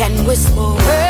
Can get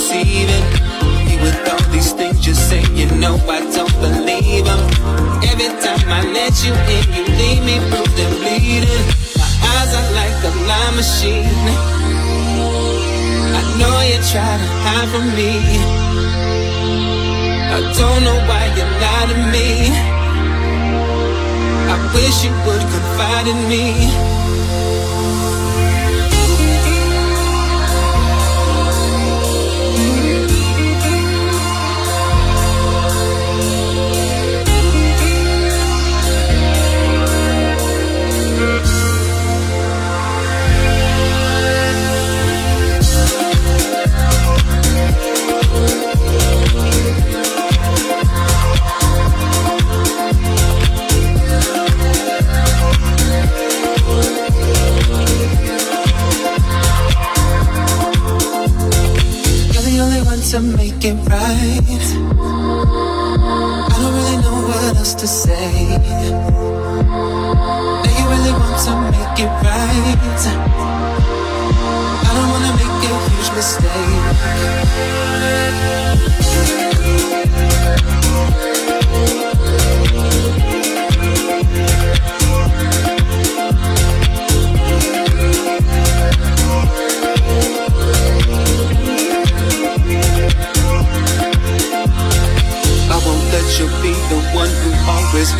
deceiving me with all these things you say. You know I don't believe them. Every time I let you in, you leave me bruised and bleeding. My eyes are like a lie machine. I know you try to hide from me. I don't know why you lie to me. I wish you would confide in me. Make it right. I don't really know what else to say.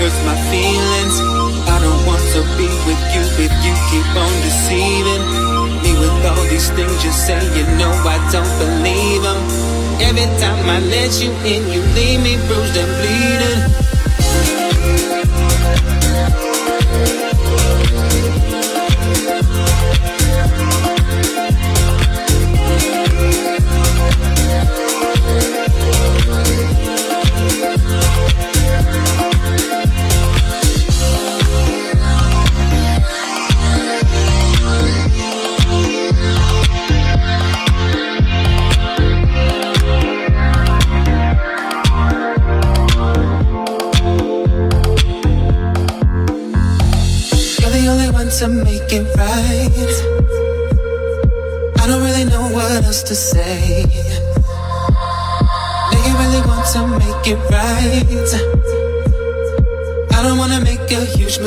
Hurts my feelings. I don't want to be with you if you keep on deceiving me with all these things you say. You know I don't believe them. Every time I let you in, you leave me bruised and bleeding.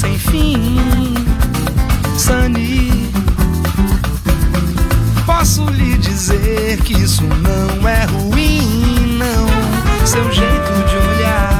sem fim. Sani, posso lhe dizer que isso não é ruim, não. Seu jeito de olhar.